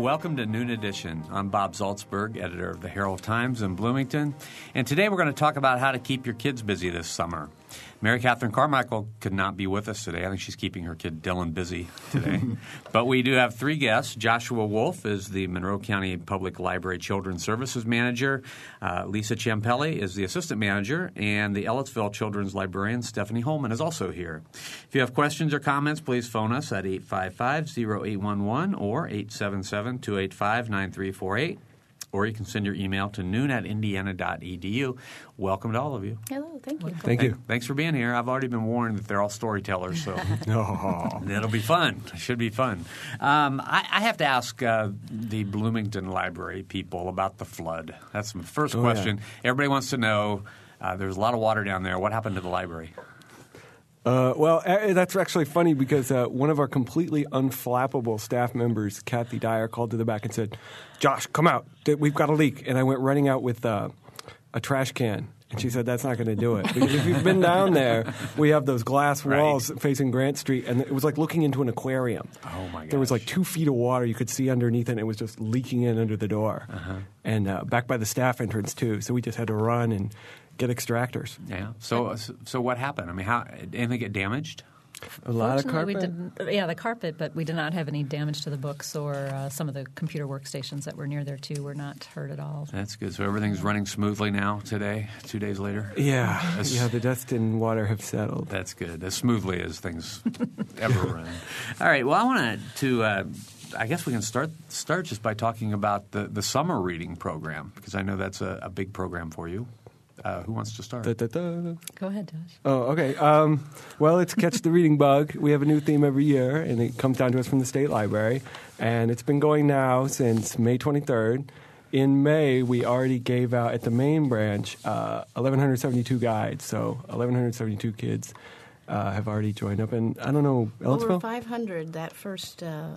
welcome to Noon Edition. I'm Bob Zaltsberg, editor of the Herald Times in Bloomington, and today we're going to talk about how to keep your kids busy this summer. Mary Catherine Carmichael could not be with us today. I think she's keeping her kid Dylan busy today. but we do have three guests. Joshua Wolf is the Monroe County Public Library Children's Services Manager. Uh, Lisa Champelli is the Assistant Manager. And the Ellettsville Children's Librarian, Stephanie Holman, is also here. If you have questions or comments, please phone us at 855 0811 or 877 285 9348 or you can send your email to noon at indiana.edu. Welcome to all of you. Hello, thank you. Thank you. Thanks for being here. I've already been warned that they're all storytellers, so Oh. it'll be fun. It should be fun. Um, I, I have to ask uh, the Bloomington Library people about the flood. That's my first Oh, question. Everybody wants to know. Uh, there's a lot of water down there. What happened to the library? Uh, well, that's actually funny because uh, one of our completely unflappable staff members, Kathy Dyer, called to the back and said, "Josh, come out. We've got a leak." And I went running out with uh, a trash can. And she said, "That's not going to do it because if you've been down there, we have those glass Right. walls facing Grant Street, and it was like looking into an aquarium. Oh, my god. There was like two feet of water you could see underneath, it, and it was just leaking in under the door, Uh-huh. and uh, back by the staff entrance too. So we just had to run and get extractors. Yeah. So, so what happened? I mean, how anything get damaged? A lot of carpet. we didn't. Yeah, the carpet, but we did not have any damage to the books or uh, some of the computer workstations that were near there too were not hurt at all. That's good. So everything's running smoothly now. Today, two days later. Yeah, That's- yeah. The dust and water have settled. That's good. As smoothly as things ever run. All right. Well, I want to. Uh, I guess we can start start just by talking about the, the summer reading program because I know that's a, a big program for you. Uh, who wants to start? Da, da, da. Go ahead, Josh. Oh, okay. Um, well, it's Catch the Reading Bug. We have a new theme every year, and it comes down to us from the State Library. And it's been going now since May 23rd. In May, we already gave out at the main branch uh, 1,172 guides. So 1,172 kids uh, have already joined up. And I don't know, Over 500 that first uh,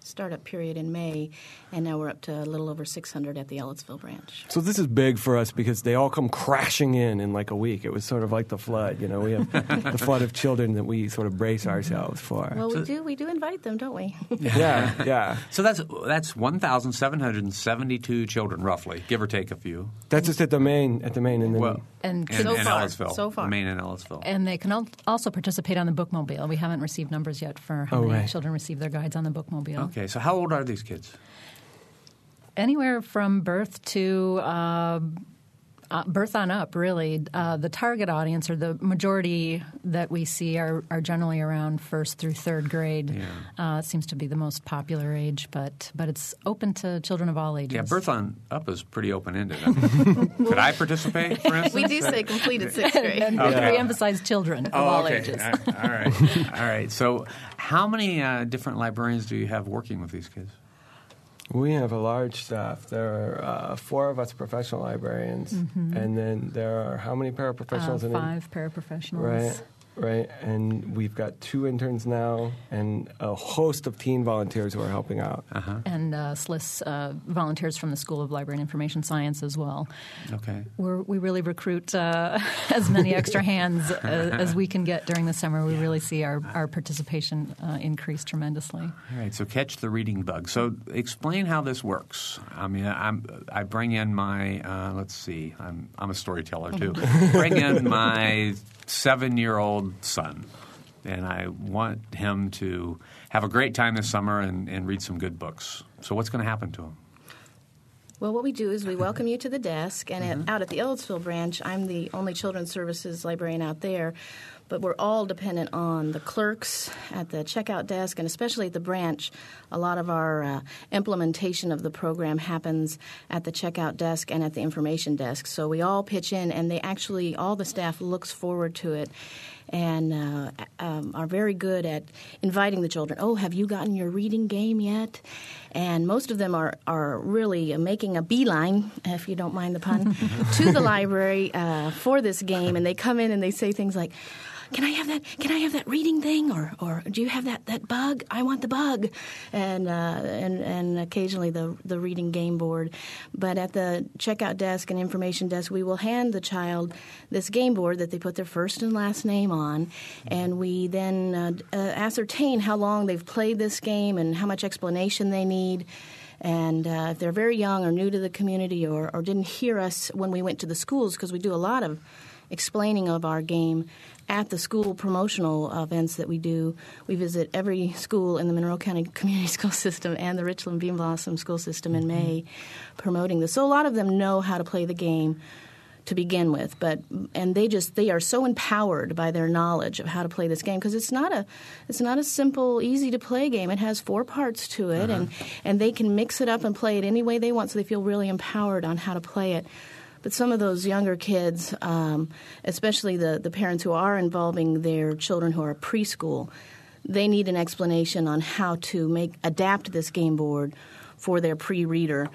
startup period in May, and now we're up to a little over 600 at the Ellettsville branch. So this is big for us because they all come crashing in in like a week. It was sort of like the flood. You know, we have the flood of children that we sort of brace ourselves for. Well, we do we do invite them, don't we? yeah, yeah. so that's that's one thousand seven hundred and seventy two children, roughly, give or take a few. That's just at the main, at the main, and then Well, And in, so in far. Ellettsville, So far. main and Ellettsville. And they can also participate on the bookmobile. We haven't received numbers yet for how Oh, many right. children receive their guides on the bookmobile. Okay, so how old are these kids? Anywhere from birth to uh, uh, birth on up, really. Uh, the target audience or the majority that we see are, are generally around first through third grade. Yeah. Uh, it seems to be the most popular age, but but it's open to children of all ages. Yeah, birth on up is pretty open ended. Could I participate, for instance? we do say completed sixth grade. and Okay. we emphasize children of Oh, all okay. ages. All right. All right. So, how many uh, different librarians do you have working with these kids? We have a large staff. There are uh, four of us professional librarians, and then there are how many Uh, paraprofessionals? in five paraprofessionals. Right, right. And we've got two interns now, and a host of teen volunteers who are helping out. Uh-huh. And uh, SLIS uh, volunteers from the School of Library and Information Science as well. Okay. We're, we really recruit uh, as many extra hands as, as we can get during the summer. We really see our, our participation uh, increase tremendously. All right. So, catch the reading bug. So, explain how this works. I mean, I'm I bring in my uh, let's see. I'm I'm a storyteller too. bring in my seven year old son. And I want him to have a great time this summer and, and read some good books. So, what's going to happen to him? Well, what we do is we welcome you to the desk, and at, mm-hmm. out at the Ellettsville branch, I'm the only children's services librarian out there. But we're all dependent on the clerks at the checkout desk, and especially at the branch. A lot of our uh, implementation of the program happens at the checkout desk and at the information desk. So we all pitch in, and they actually, all the staff looks forward to it and uh, um, are very good at inviting the children. Oh, have you gotten your reading game yet? And most of them are, are really making a beeline, if you don't mind the pun, to the library uh, for this game. And they come in and they say things like, can I have that? Can I have that reading thing? Or, or do you have that, that bug? I want the bug, and uh, and and occasionally the the reading game board. But at the checkout desk and information desk, we will hand the child this game board that they put their first and last name on, and we then uh, uh, ascertain how long they've played this game and how much explanation they need. And uh, if they're very young or new to the community or, or didn't hear us when we went to the schools, because we do a lot of explaining of our game at the school promotional events that we do. We visit every school in the Monroe County Community School System and the Richland Bean Blossom School System in May promoting this. So a lot of them know how to play the game to begin with but and they just they are so empowered by their knowledge of how to play this game because it's not a it's not a simple easy to play game it has four parts to it uh-huh. and and they can mix it up and play it any way they want so they feel really empowered on how to play it but some of those younger kids, um, especially the, the parents who are involving their children who are preschool, they need an explanation on how to make adapt this game board for their pre-reader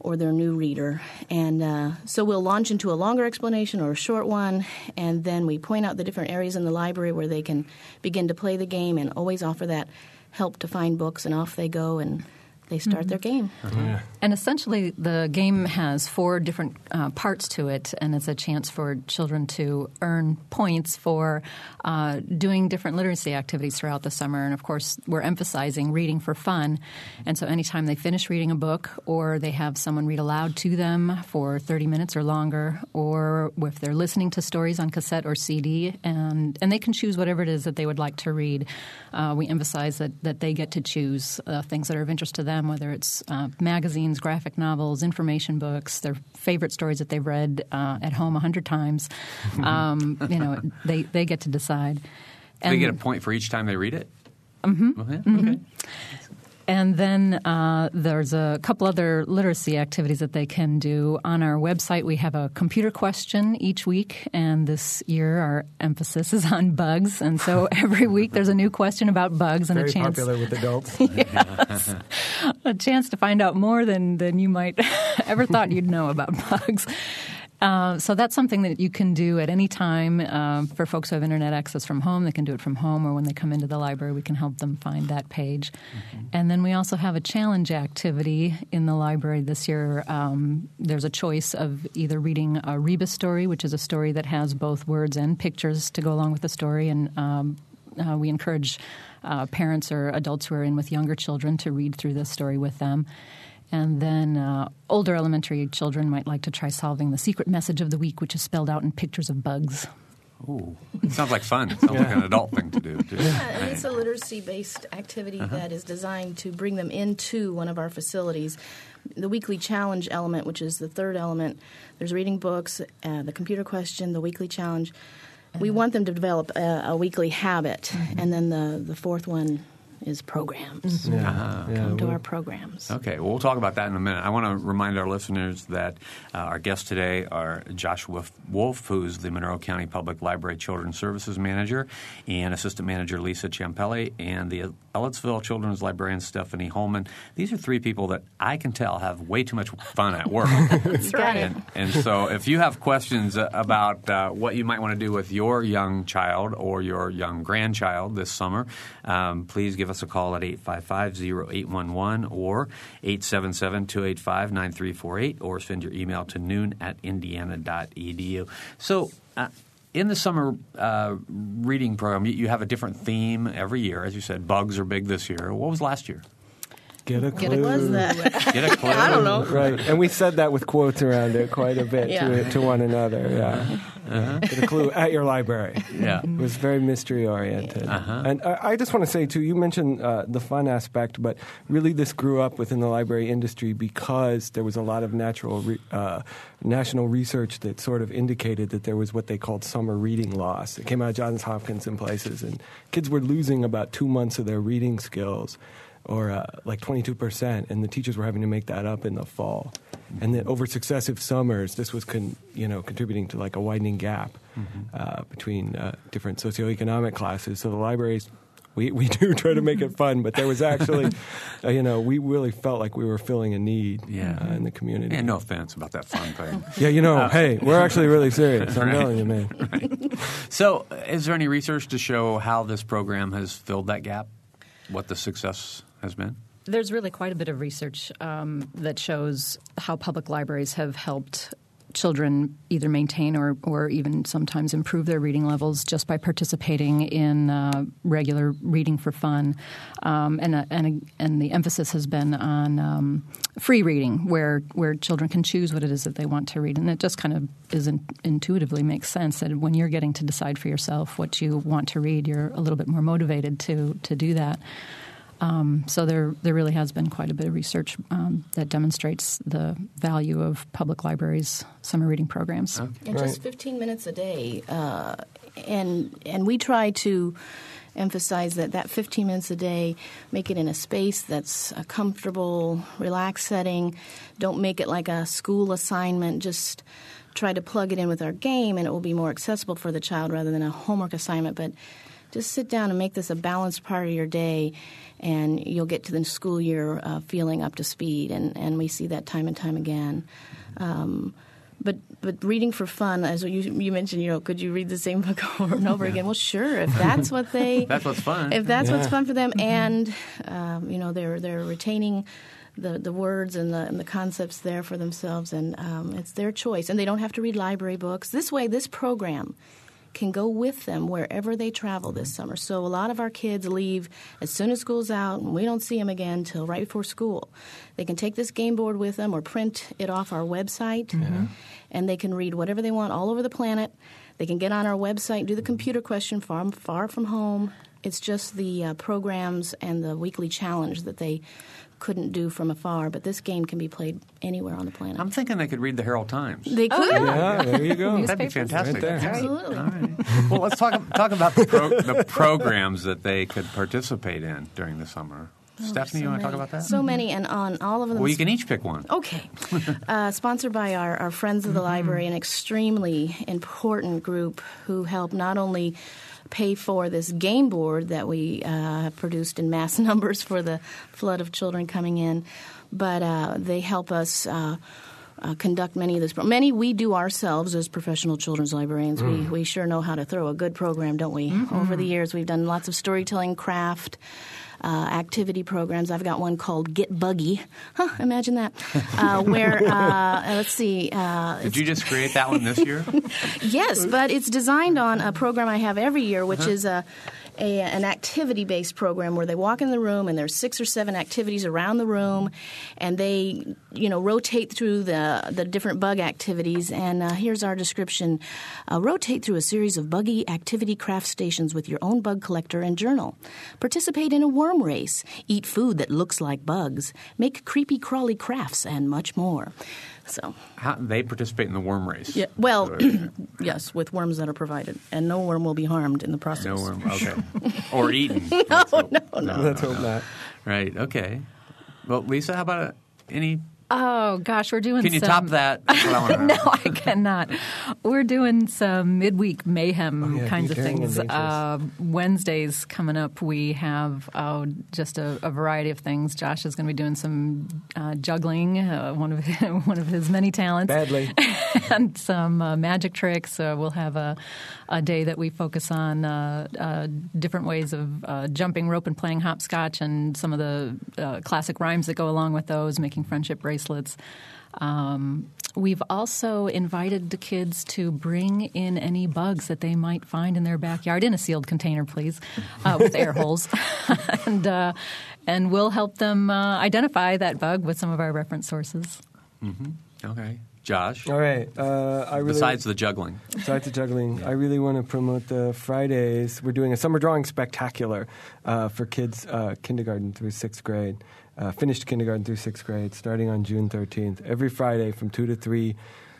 or their new reader. And uh, so we'll launch into a longer explanation or a short one, and then we point out the different areas in the library where they can begin to play the game and always offer that help to find books, and off they go and they start mm-hmm. their game. Mm-hmm. And essentially, the game has four different uh, parts to it, and it's a chance for children to earn points for uh, doing different literacy activities throughout the summer. And of course, we're emphasizing reading for fun. And so, anytime they finish reading a book, or they have someone read aloud to them for 30 minutes or longer, or if they're listening to stories on cassette or CD, and, and they can choose whatever it is that they would like to read, uh, we emphasize that, that they get to choose uh, things that are of interest to them them, whether it's uh, magazines, graphic novels, information books, their favorite stories that they've read uh, at home a hundred times. Um, you know, they, they get to decide. And, they get a point for each time they read it? Mm-hmm. Okay. Mm-hmm. okay. And then uh, there's a couple other literacy activities that they can do. On our website, we have a computer question each week, and this year our emphasis is on bugs. And so every week there's a new question about bugs and Very a chance popular with adults. yes, a chance to find out more than than you might ever thought you'd know about bugs. Uh, so that's something that you can do at any time. Uh, for folks who have internet access from home, they can do it from home, or when they come into the library, we can help them find that page. Mm-hmm. And then we also have a challenge activity in the library this year. Um, there's a choice of either reading a rebus story, which is a story that has both words and pictures to go along with the story, and um, uh, we encourage uh, parents or adults who are in with younger children to read through this story with them. And then uh, older elementary children might like to try solving the secret message of the week, which is spelled out in pictures of bugs. Ooh, it sounds like fun. It sounds yeah. like an adult thing to do. Too. Yeah, it's a literacy-based activity uh-huh. that is designed to bring them into one of our facilities. The weekly challenge element, which is the third element, there's reading books, uh, the computer question, the weekly challenge. We uh-huh. want them to develop a, a weekly habit, mm-hmm. and then the the fourth one is programs. Mm-hmm. Yeah. Uh-huh. Yeah, Come to our programs. Okay, well, we'll talk about that in a minute. I want to remind our listeners that uh, our guests today are Joshua Wolf, who's the Monroe County Public Library Children's Services Manager, and Assistant Manager Lisa Champelli, and the Ellettsville Children's Librarian Stephanie Holman. These are three people that I can tell have way too much fun at work. That's right. And, and, so if you have questions about uh, what you might want to do with your young child or your young grandchild this summer, um, please give us a call at 855-0811 or 877-285-9348 or send your email to noon at indiana.edu. So uh, in the summer uh, reading program, you, you have a different theme every year. As you said, bugs are big this year. What was last year? Get a clue. Get a, was that? Get a clue. I don't know. Right, and we said that with quotes around it quite a bit yeah. to, to one another. Yeah. Uh-huh. Get a clue at your library. Yeah, it was very mystery oriented. Uh-huh. And I, I, just want to say too, you mentioned uh, the fun aspect, but really this grew up within the library industry because there was a lot of natural re- uh, national research that sort of indicated that there was what they called summer reading loss. It came out of Johns Hopkins and places, and kids were losing about two months of their reading skills or uh, like 22%, and the teachers were having to make that up in the fall. And then over successive summers, this was con- you know contributing to like a widening gap mm-hmm. uh, between uh, different socioeconomic classes. So the libraries. We, we do try to make it fun, but there was actually, uh, you know, we really felt like we were filling a need yeah. Uh, in the community. And no offense about that fun thing. yeah, you know, hey, we're actually really serious. I'm right. telling you, man. Right. So, is there any research to show how this program has filled that gap? What the success There's really quite a bit of research um, that shows how public libraries have helped children either maintain or, or even sometimes improve their reading levels just by participating in uh, regular reading for fun. Um, and, uh, and, and the emphasis has been on um, free reading, where, where children can choose what it is that they want to read. And it just kind of is in, intuitively makes sense that when you're getting to decide for yourself what you want to read, you're a little bit more motivated to, to do that. Um, so there, there really has been quite a bit of research um, that demonstrates the value of public libraries' summer reading programs. Okay. And just 15 minutes a day, uh, and and we try to emphasize that that 15 minutes a day, make it in a space that's a comfortable, relaxed setting. Don't make it like a school assignment. Just try to plug it in with our game, and it will be more accessible for the child rather than a homework assignment. But just sit down and make this a balanced part of your day and you'll get to the school year uh, feeling up to speed. And, and we see that time and time again. Um, but but reading for fun, as you you mentioned, you know, could you read the same book over and over yeah. again? Well, sure, if that's what they that's what's fun. If that's yeah. what's fun for them, mm-hmm. and um, you know, they're they're retaining. The, the words and the, and the concepts there for themselves, and um, it's their choice. And they don't have to read library books. This way, this program can go with them wherever they travel this summer. So a lot of our kids leave as soon as school's out, and we don't see them again until right before school. They can take this game board with them or print it off our website, mm-hmm. and they can read whatever they want all over the planet. They can get on our website, do the computer question far, far from home. It's just the uh, programs and the weekly challenge that they couldn't do from afar, but this game can be played anywhere on the planet. I'm thinking they could read the Herald Times. They could. Oh, yeah. there you go. That'd be fantastic. Right Absolutely. All right. Well, let's talk talk about the, pro, the programs that they could participate in during the summer. Oh, Stephanie, so you want to talk about that? So many, and on all of them. Well, you can each pick one. Okay. uh, sponsored by our, our Friends of the mm-hmm. Library, an extremely important group who help not only pay for this game board that we uh, produced in mass numbers for the flood of children coming in, but uh, they help us. Uh, uh, conduct many of this. Many we do ourselves as professional children's librarians. Mm. We we sure know how to throw a good program, don't we? Mm-hmm. Over the years, we've done lots of storytelling, craft, uh, activity programs. I've got one called Get Buggy. Huh, imagine that. Uh, where, uh, let's see. Uh, Did you just create that one this year? yes, but it's designed on a program I have every year, which uh-huh. is a a, an activity based program where they walk in the room and there's six or seven activities around the room, and they you know rotate through the the different bug activities. And uh, here's our description: uh, rotate through a series of buggy activity craft stations with your own bug collector and journal. Participate in a worm race. Eat food that looks like bugs. Make creepy crawly crafts and much more. So How, they participate in the worm race. Yeah. Well, yes, with worms that are provided, and no worm will be harmed in the process. No worm. Okay. or eaten. no, no, no, no, Let's hope not. Right. Okay. Well, Lisa, how about any Oh gosh, we're doing. Can you some... top that? no, I cannot. We're doing some midweek mayhem oh, yeah, kinds of things. Uh, Wednesdays coming up, we have uh, just a, a, variety of things. Josh is going to be doing some uh, juggling, uh, one of his, one of his many talents, badly, and some uh, magic tricks. Uh, we'll have a, a, day that we focus on different ways of jumping rope and playing hopscotch, and some of the classic rhymes that go along with those, making friendship bracelets bracelets. Um, we've also invited the kids to bring in any bugs that they might find in their backyard in a sealed container, please, uh, with air holes, and uh, and we'll help them uh, identify that bug with some of our reference sources. Mm-hmm. Okay. Josh. All right. Uh, I really, besides the juggling. Besides the juggling, I really want to promote the Fridays. We're doing a summer drawing spectacular uh, for kids uh, kindergarten through sixth grade uh, finished kindergarten through sixth grade, starting on June 13th. Every Friday from 2 to 3,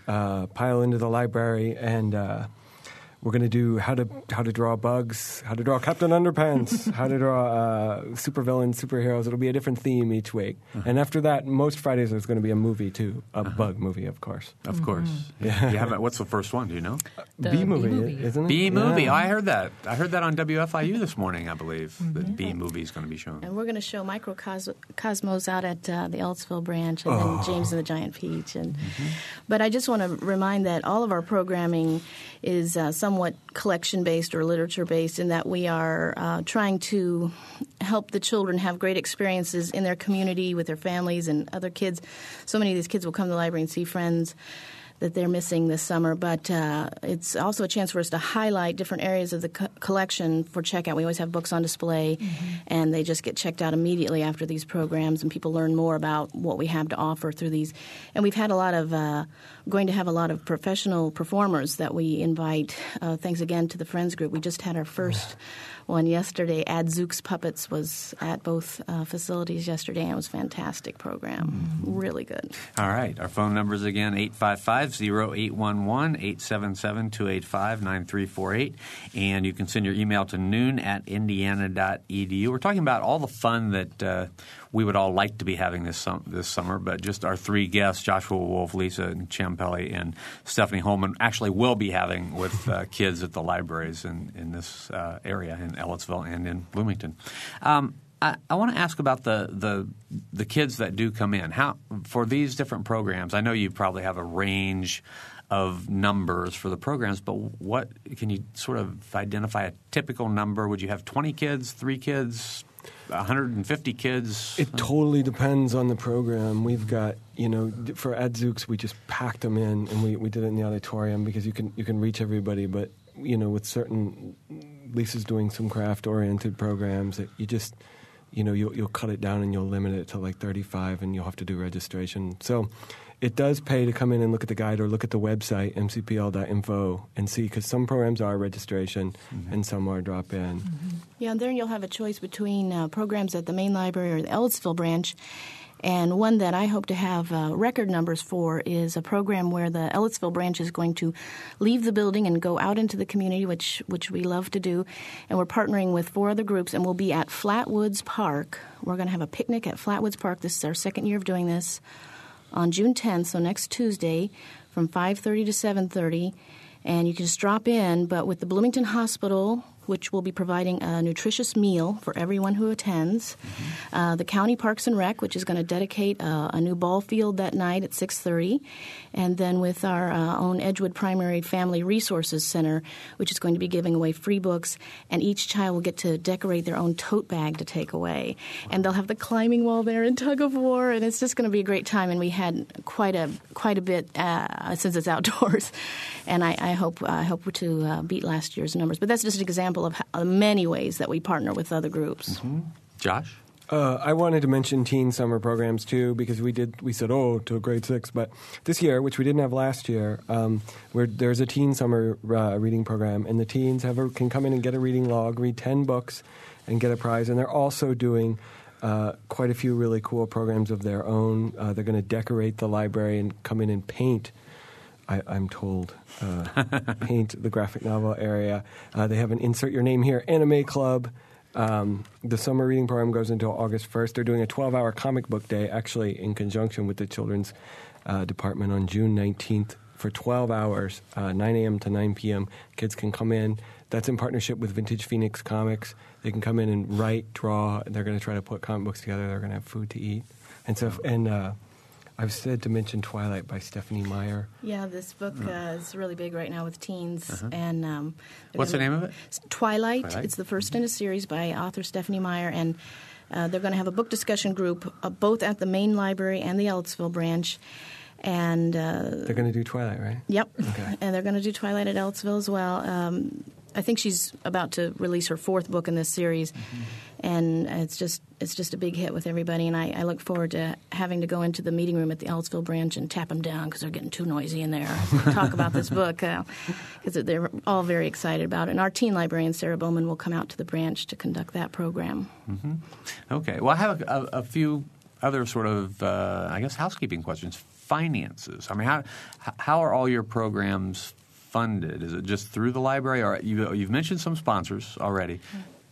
uh, pile into the library and uh, we're going to do how to how to draw bugs, how to draw Captain Underpants, how to draw uh, supervillains, superheroes. It'll be a different theme each week. Uh-huh. And after that, most Fridays there's going to be a movie too, a uh-huh. bug movie, of course. Of mm-hmm. course. Yeah. You have what's the first one? Do you know? The Bee Movie, movie, isn't it? Bee Movie. Yeah. I heard that. I heard that on WFIU this morning. I believe mm-hmm. the Bee Movie is going to be shown. And we're going to show Microcosmos out at uh, the Ellettsville branch, and oh. then James and the Giant Peach. And mm-hmm. but I just want to remind that all of our programming is uh, somewhat collection based or literature based in that we are uh, trying to help the children have great experiences in their community with their families and other kids. So many of these kids will come to the library and see friends that they're missing this summer. But uh, it's also a chance for us to highlight different areas of the co- collection for checkout. We always have books on display, mm-hmm. and they just get checked out immediately after these programs, and people learn more about what we have to offer through these. And we've had a lot of uh, going to have a lot of professional performers that we invite. Uh, thanks again to the Friends Group. We just had our first one yesterday. Adzooks Puppets was at both uh, facilities yesterday, and it was a fantastic program. Mm-hmm. Really good. All right. Our phone numbers again 855 0811 877 285 9348. And you can send your email to noon at indiana.edu. We're talking about all the fun that uh, we would all like to be having this sum- this summer, but just our three guests, Joshua Wolf, Lisa Champelli, and Stephanie Holman, actually will be having with uh, kids at the libraries in, in this uh, area in Ellettsville and in Bloomington. Um, I, I want to ask about the, the the kids that do come in. How for these different programs? I know you probably have a range of numbers for the programs, but what can you sort of identify a typical number? Would you have 20 kids, three kids, 150 kids? It totally depends on the program. We've got, you know, for Adzooks, we just packed them in, and we, we did it in the auditorium because you can you can reach everybody. But you know, with certain, Lisa's doing some craft oriented programs that you just, you know, you'll you'll cut it down and you'll limit it to like 35, and you'll have to do registration. So it does pay to come in and look at the guide or look at the website mcpl.info and see because some programs are registration mm-hmm. and some are drop in. Mm-hmm. Yeah, and then you'll have a choice between uh, programs at the main library or the Ellettsville branch. And one that I hope to have uh, record numbers for is a program where the Ellettsville branch is going to leave the building and go out into the community, which which we love to do. And we're partnering with four other groups, and we'll be at Flatwoods Park. We're going to have a picnic at Flatwoods Park. This is our second year of doing this on June 10th, so next Tuesday, from 5:30 to 7:30, and you can just drop in. But with the Bloomington Hospital which will be providing a nutritious meal for everyone who attends. Mm-hmm. Uh, the County Parks and Rec, which is going to dedicate uh, a new ball field that night at 6:30, and then with our uh, own Edgewood Primary Family Resources Center, which is going to be giving away free books, and each child will get to decorate their own tote bag to take away, and they'll have the climbing wall there and tug of war, and it's just going to be a great time. And we had quite a quite a bit uh, since it's outdoors, and I, I hope I hope to uh, beat last year's numbers. But that's just an example example of many ways that we partner with other groups. Mm-hmm. Josh? Uh, I wanted to mention teen summer programs too because we did we said oh to grade six, but this year, which we didn't have last year, um, where there's a teen summer uh, reading program, and the teens have a, can come in and get a reading log, read ten books, and get a prize. And they're also doing uh, quite a few really cool programs of their own. Uh, they're going to decorate the library and come in and paint I, am told, uh, paint the graphic novel area. Uh, they have an insert your name here anime club. Um, the summer reading program goes until August 1st. They're doing a 12 hour comic book day, actually, in conjunction with the children's uh, department on June 19th for 12 hours, uh, 9 a.m. to 9 p.m. Kids can come in. That's in partnership with Vintage Phoenix Comics. They can come in and write, draw. They're going to try to put comic books together. They're going to have food to eat. And so, and I've said to mention Twilight by Stephenie Meyer. Yeah, this book uh, is really big right now with teens. Uh-huh. And um, what's the name of it? Twilight. Twilight. It's the first in a series by author Stephenie Meyer, and uh, they're going to have a book discussion group uh, both at the main library and the Ellettsville branch. And uh, they're going to do Twilight, right? Yep. Okay. And they're going to do Twilight at Ellettsville as well. Um, I think she's about to release her fourth book in this series, mm-hmm. and it's just it's just a big hit with everybody. And I, I, look forward to having to go into the meeting room at the Ellettsville branch and tap them down because they're getting too noisy in there. talk about this book because uh, they're all very excited about it. And our teen librarian Sarah Bowman will come out to the branch to conduct that program. Mm-hmm. Okay. Well, I have a, a, a few other sort of uh, I guess housekeeping questions. Finances. I mean, how how are all your programs funded? Is it just through the library, or you, have mentioned some sponsors already?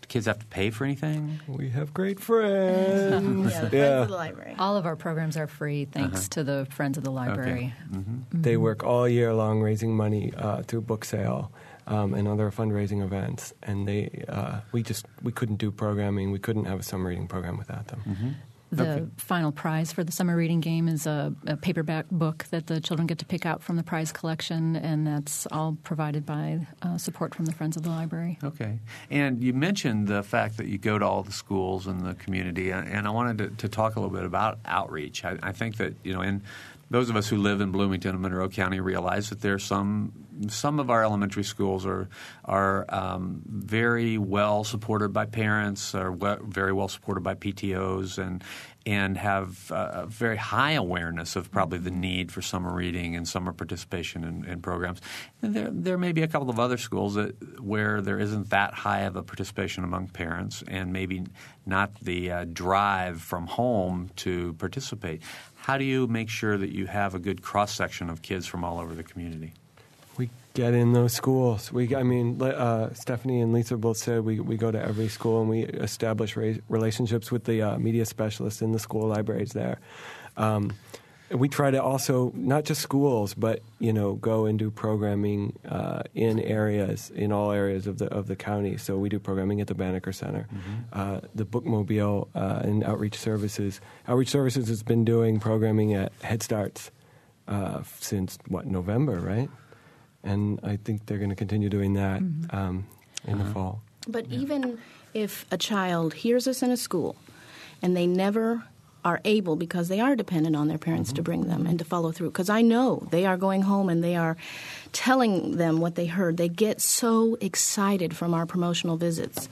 Do kids have to pay for anything? We have great friends. yeah, the yeah. of the library. All of our programs are free, thanks uh-huh. to the Friends of the Library. Okay. Mm-hmm. Mm-hmm. They work all year long raising money uh, through book sale. Um, and other fundraising events, and they uh, we just we couldn't do programming. We couldn't have a summer reading program without them. Mm-hmm. The okay. final prize for the summer reading game is a, a, paperback book that the children get to pick out from the prize collection, and that's all provided by uh, support from the Friends of the Library. Okay. And you mentioned the fact that you go to all the schools in the community, and I wanted to, to talk a little bit about outreach. I, I think that, you know, in those of us who live in Bloomington and Monroe County realize that there's some some of our elementary schools are are um, very well supported by parents, are we- very well supported by PTOS, and and have uh, a very high awareness of probably the need for summer reading and summer participation in, in programs. And there there may be a couple of other schools that where there isn't that high of a participation among parents, and maybe not the uh, drive from home to participate. How do you make sure that you have a good cross section of kids from all over the community? Get in those schools. We, I mean, uh, Stephanie and Lisa both said we, we go to every school and we establish ra- relationships with the uh, media specialists in the school libraries there. Um, we try to also not just schools, but you know, go and do programming uh, in areas, in all areas of the of the county. So we do programming at the Banneker Center, uh, the Bookmobile, uh, and Outreach Services. Outreach Services has been doing programming at Head Starts uh, since what November, right? And I think they're going to continue doing that mm-hmm. um, in the uh-huh. fall. But even if a child hears us in a school and they never are able because they are dependent on their parents to mm-hmm. bring them and to follow through because I know they are going home and they are telling them what they heard. They get so excited from our promotional visits.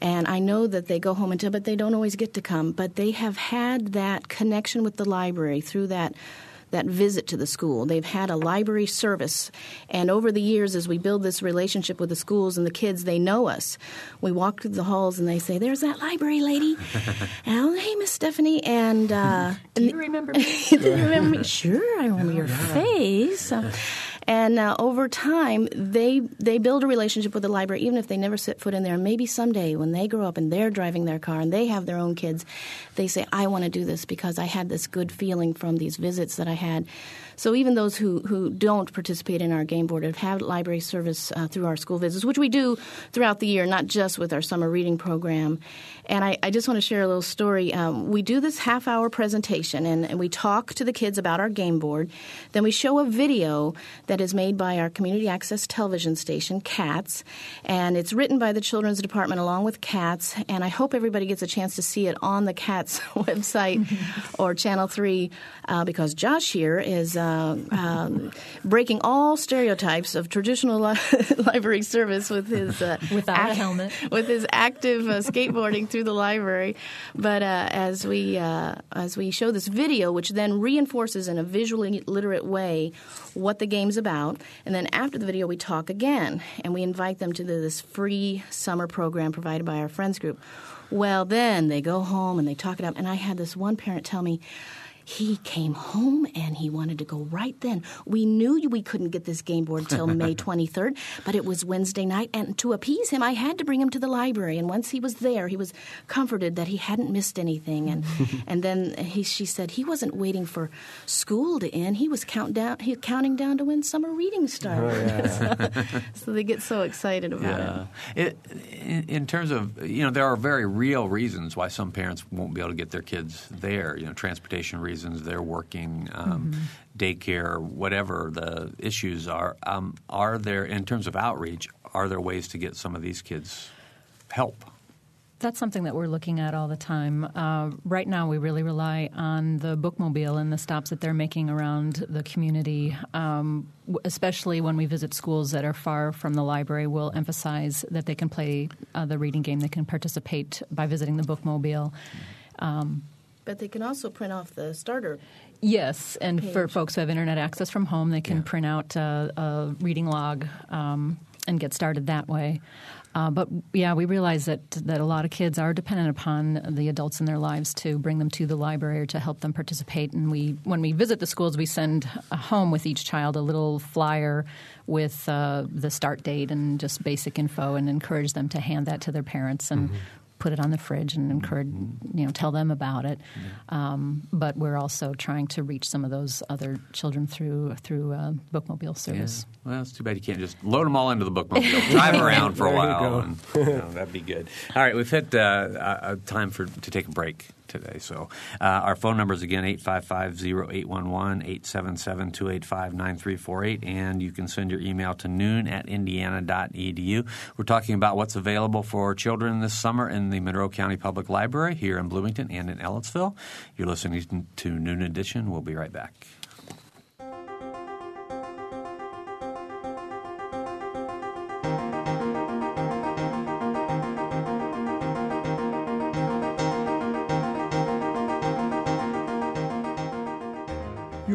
And I know that they go home and tell, but they don't always get to come. But they have had that connection with the library through that that visit to the school. They've had a library service, and over the years, as we build this relationship with the schools and the kids, they know us. We walk through the halls and they say, "There's that library lady." oh, hey, Miss Stephanie, and uh, Do you remember me? do you remember me? Sure, I remember your face. Uh, and uh, over time, they they build a relationship with the library, even if they never set foot in there. Maybe someday, when they grow up and they're driving their car and they have their own kids, they say, "I want to do this because I had this good feeling from these visits that I had." So even those who, who don't participate in our game board have had library service uh, through our school visits, which we do throughout the year, not just with our summer reading program. And I, I just want to share a little story. Um, we do this half hour presentation and, and we talk to the kids about our game board. Then we show a video that is made by our community access television station, CATS, and it's written by the Children's Department along with CATS. And I hope everybody gets a chance to see it on the CATS website or Channel 3 uh, because Josh here is. Uh, um, breaking all stereotypes of traditional li- library service with his uh, Without a helmet. with his active uh, skateboarding through the library. But uh, as we uh, as we show this video, which then reinforces in a visually literate way what the game's about, and then after the video we talk again, and we invite them to the, this free summer program provided by our friends group. Well, then they go home and they talk it up, and I had this one parent tell me. He came home and he wanted to go right then. We knew we couldn't get this game board till May 23rd, but it was Wednesday night, and to appease him, I had to bring him to the library. And once he was there, he was comforted that he hadn't missed anything. And and then he, she said he wasn't waiting for school to end; he was count down, he counting down to when summer reading started. Oh, so, so they get so excited about it. It, in, in terms of you know, there are very real reasons why some parents won't be able to get their kids there. You know, transportation reasons, they're working, um, daycare, whatever the issues are. Um, are there, in terms of outreach, are there ways to get some of these kids help? That's something that we're looking at all the time. Uh, right now, we really rely on the bookmobile and the stops that they're making around the community. Um, especially when we visit schools that are far from the library, we'll emphasize that they can play uh, the reading game. They can participate by visiting the bookmobile. But they can also print off the starter. Yes, and for folks who have internet access from home, they can Yeah. print out uh, a reading log um, and get started that way. Uh, but yeah, we realize that that a lot of kids are dependent upon the adults in their lives to bring them to the library or to help them participate. And we, when we visit the schools, we send uh, home with each child a little flyer with uh, the start date and just basic info, and encourage them to hand that to their parents and put it on the fridge and encourage, you know, tell them about it. Um, but we're also trying to reach some of those other children through through uh, bookmobile service. Yeah. Well, it's too bad you can't just load them all into the bookmobile, drive around for a There you while. And, you know, that'd be good. All right, we've hit uh, uh, time for to take a break today. So uh, our phone number is again 855-0811, 877-285-9348, and you can send your email to noon at indiana.edu. We're talking about what's available for children this summer in the Monroe County Public Library here in Bloomington and in Ellettsville. You're listening to Noon Edition. We'll be right back.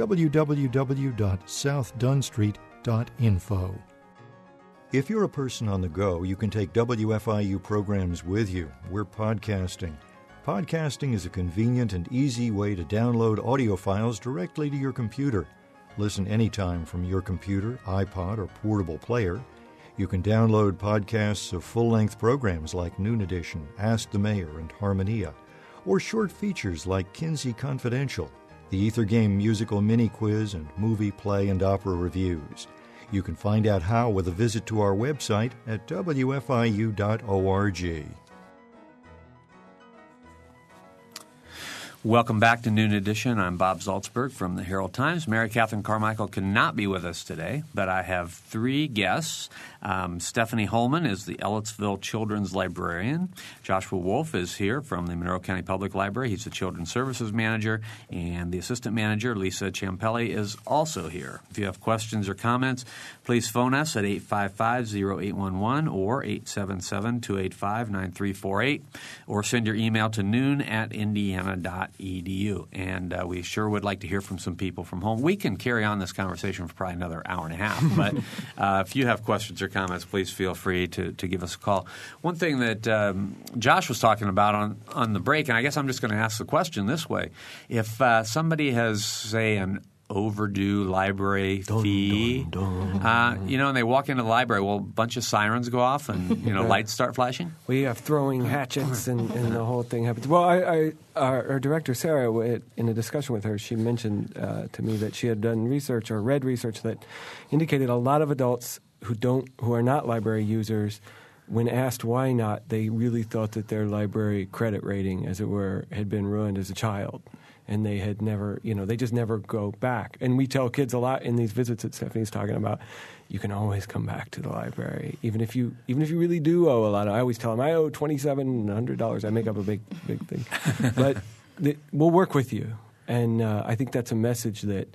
www.southdunstreet.info. If you're a person on the go, you can take WFIU programs with you. We're podcasting. Podcasting is a convenient and easy way to download audio files directly to your computer. Listen anytime from your computer, iPod, or portable player. You can download podcasts of full length programs like Noon Edition, Ask the Mayor, and Harmonia, or short features like Kinsey Confidential, the Ether Game musical mini quiz, and movie, play, and opera reviews. You can find out how with a visit to our website at wfiu.org. Welcome back to Noon Edition. I'm Bob Zaltsberg from the Herald Times. Mary Catherine Carmichael cannot be with us today, but I have three guests. Um, Stephanie Holman is the Ellettsville Children's Librarian. Joshua Wolf is here from the Monroe County Public Library. He's the Children's Services Manager. And the Assistant Manager, Lisa Champelli, is also here. If you have questions or comments, please phone us at 855-0811 or 877-285-9348 or send your email to noon at indiana.edu edu. And uh, we sure would like to hear from some people from home. We can carry on this conversation for probably another hour and a half, but uh, if you have questions or comments, please feel free to, to give us a call. One thing that um, Josh was talking about on, on the break, and I guess I'm just going to ask the question this way. If uh, somebody has, say, an overdue library Dun, fee. dun, dun. Uh, you know, and they walk into the library, well, a bunch of sirens go off and, you know, lights start flashing. We have throwing hatchets and, and the whole thing happens. Well, I, I our, our director Sarah, in a discussion with her, she mentioned uh, to me that she had done research or read research that indicated a lot of adults who don't, who are not library users, when asked why not, they really thought that their library credit rating, as it were, had been ruined as a child. And they had never, you know, they just never go back. And we tell kids a lot in these visits that Stephanie's talking about. You can always come back to the library, even if you, even if you really do owe a lot. I always tell them I owe twenty seven hundred dollars. I make up a big, big thing, but the, we'll work with you. And uh, I think that's a message that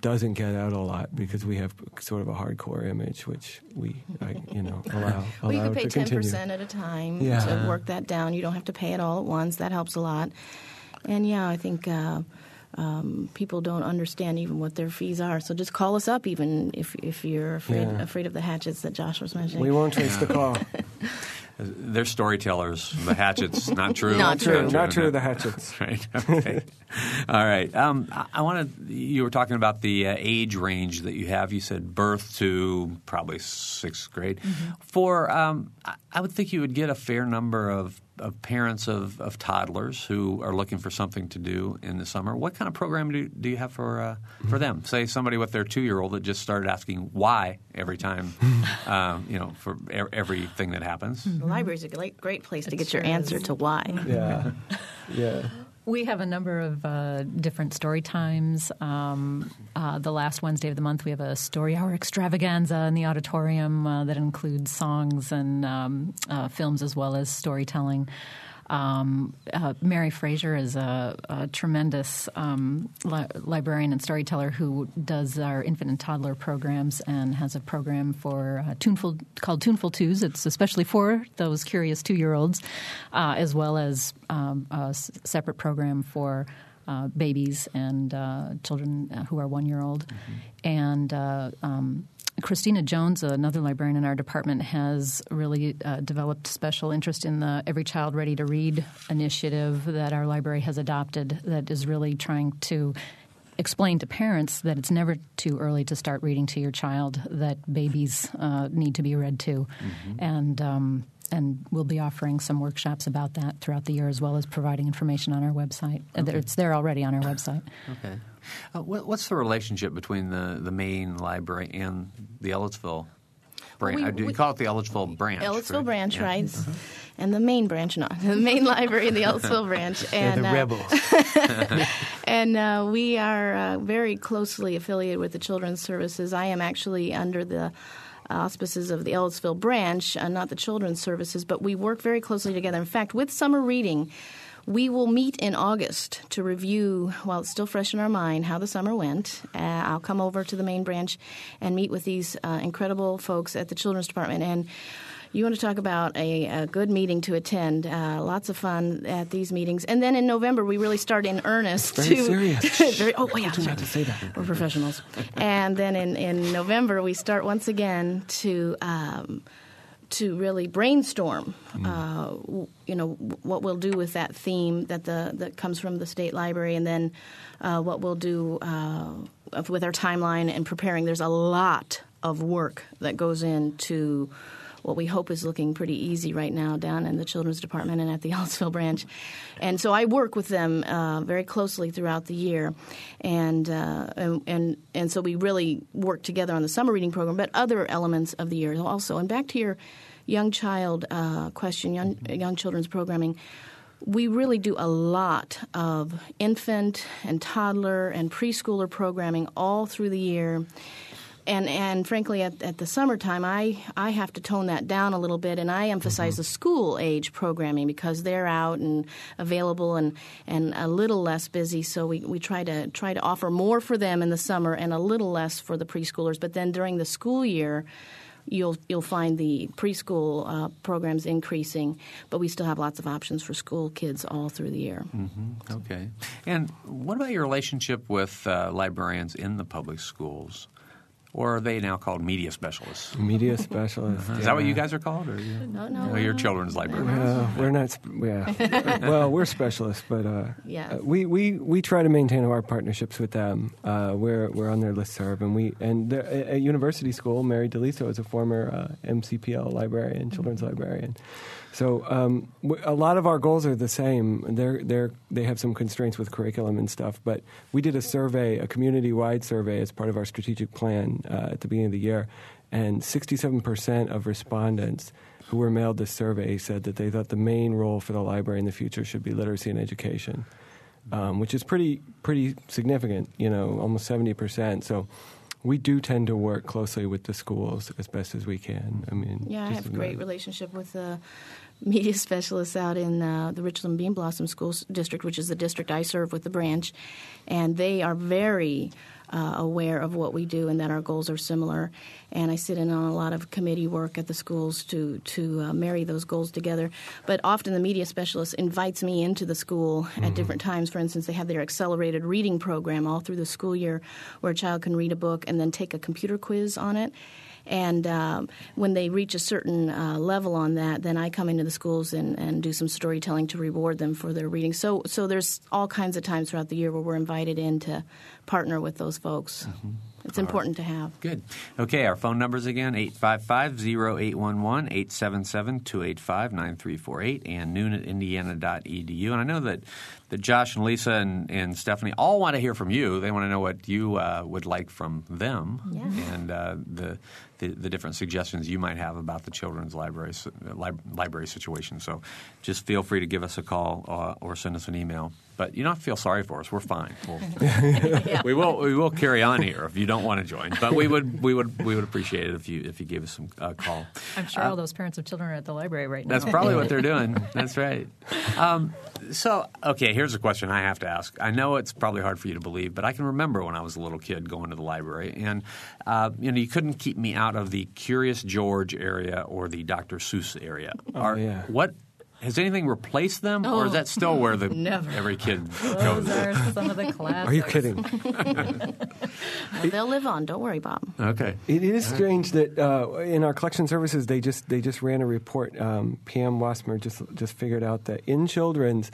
doesn't get out a lot because we have sort of a hardcore image, which we, I, you know, allow. Well, you allow could pay ten percent at a time Yeah. to work that down. You don't have to pay it all at once. That helps a lot. And yeah, I think uh, um, people don't understand even what their fees are. So just call us up, even if if you're afraid Yeah. afraid of the hatchets that Josh was mentioning. We won't trace the call. They're storytellers. The hatchets, not true. Not true. Not true. no. The hatchets. Right. Okay. All right. Um, I, I want to. You were talking about the uh, age range that you have. You said birth to probably sixth grade. For um, I, I would think you would get a fair number of, of parents of, of toddlers who are looking for something to do in the summer. What kind of program do, do you have for uh, for them? Say somebody with their two year old that just started asking why every time, um, you know, for e- everything that happens. the library's a great, great place to It get your sure answer is. to why. Yeah. Yeah. We have a number of uh, different story times. Um, uh, the last Wednesday of the month, we have a story hour extravaganza in the auditorium uh, that includes songs and um, uh, films as well as storytelling. Um, uh, Mary Fraser is a, a tremendous um, li- librarian and storyteller who does our infant and toddler programs and has a program for uh, tuneful called Tuneful Twos. It's especially for those curious two-year-olds, uh, as well as um, a s- separate program for uh, babies and uh, children who are one year old. And uh, um, Christina Jones, another librarian in our department, has really uh, developed special interest in the Every Child Ready to Read initiative that our library has adopted that is really trying to explain to parents that it's never too early to start reading to your child, that babies uh, need to be read to. And um, and we'll be offering some workshops about that throughout the year, as well as providing information on our website. And It's there already on our website. Okay. Uh, what, what's the relationship between the, the main library and the Ellettsville? branch. we- do you call it the Ellettsville branch? Ellettsville right? branch, Yeah. right? And the main branch, not the main library in the Ellettsville branch. And, the uh, rebels. and uh, we are uh, very closely affiliated with the Children's Services. I am actually under the auspices of the Ellettsville branch, uh, not the Children's Services, but we work very closely together. In fact, with summer reading, we will meet in August to review, while it's still fresh in our mind, how the summer went. Uh, I'll come over to the main branch and meet with these uh, incredible folks at the Children's Department. And you want to talk about a, a good meeting to attend. Uh, lots of fun at these meetings. And then in November, we really start in earnest. Very to, serious. very, oh, yeah. Not to say that. We're professionals. and then in, in November, we start once again to um, to really brainstorm. Uh, you know what we'll do with that theme that the that comes from the state library, and then uh, what we'll do uh, with our timeline and preparing. There's a lot of work that goes into what we hope is looking pretty easy right now down in the children's department and at the Ellettsville branch. And so I work with them uh, very closely throughout the year, and, uh, and and and so we really work together on the summer reading program, but other elements of the year also. And back to your young child uh, question, young young children's programming. We really do a lot of infant and toddler and preschooler programming all through the year and and frankly at, at the summertime I, I have to tone that down a little bit and I emphasize the school age programming because they're out and available and, and a little less busy so we, we try to try to offer more for them in the summer and a little less for the preschoolers but then during the school year you'll you'll find the preschool uh, programs increasing but we still have lots of options for school kids all through the year Okay. And what about your relationship with uh, librarians in the public schools? Or are they now called media specialists? Media specialist. Is that what you guys are called? Or you, No, no, you're uh, children's librarians. Uh, we're not. Yeah. well, we're specialists, but uh, Yeah. uh, we, we we try to maintain our partnerships with them. Uh, we're we're on their listserv, and we and at at university school, Mary DeLiso is a former uh, MCPL librarian, children's librarian. So um, a lot of our goals are the same. They're they're they have some constraints with curriculum and stuff, but we did a survey, a community-wide survey, as part of our strategic plan uh, at the beginning of the year, and 67% of respondents who were mailed this survey said that they thought the main role for the library in the future should be literacy and education, um, which is pretty pretty significant. You know, almost seventy percent. So. We do tend to work closely with the schools as best as we can. I mean, Yeah, I have a great relationship with the media specialists out in uh, the Richland Bean Blossom School District, which is the district I serve with the branch, and they are very uh, aware of what we do and that our goals are similar. And I sit in on a lot of committee work at the schools to to uh, marry those goals together. But often the media specialist invites me into the school at different times. For instance, they have their accelerated reading program all through the school year, where a child can read a book and then take a computer quiz on it. And um, when they reach a certain uh, level on that, then I come into the schools and, and do some storytelling to reward them for their reading. So, so there's all kinds of times throughout the year where we're invited in to partner with those folks. It's important to have. Good. Okay, our phone numbers again 855 0811 877 285 9348 and noon at indiana.edu. And I know that, that Josh and Lisa and, and Stephanie all want to hear from you. They want to know what you uh, would like from them Yeah. and uh, the, the, the different suggestions you might have about the children's library, lib- library situation. So just feel free to give us a call uh, or send us an email. But you don't feel sorry for us. We're fine. We'll, we will we will carry on here if you don't want to join. But we would we would we would appreciate it if you if you gave us some uh, call. I'm sure all those parents of children are at the library right now. That's probably what they're doing. That's right. Um, so, okay, here's a question I have to ask. I know it's probably hard for you to believe, but I can remember when I was a little kid going to the library, and uh, you know, you couldn't keep me out of the Curious George area or the Dr. Seuss area. Are, yeah. What has anything replaced them, or is that still where the Never. every kid goes? Those goes? are some of the classics. Are you kidding? Well, they'll live on. Don't worry, Bob. Okay. It is strange that uh, in our collection services they just they just ran a report. Um, PM Wasmer just just figured out that in children's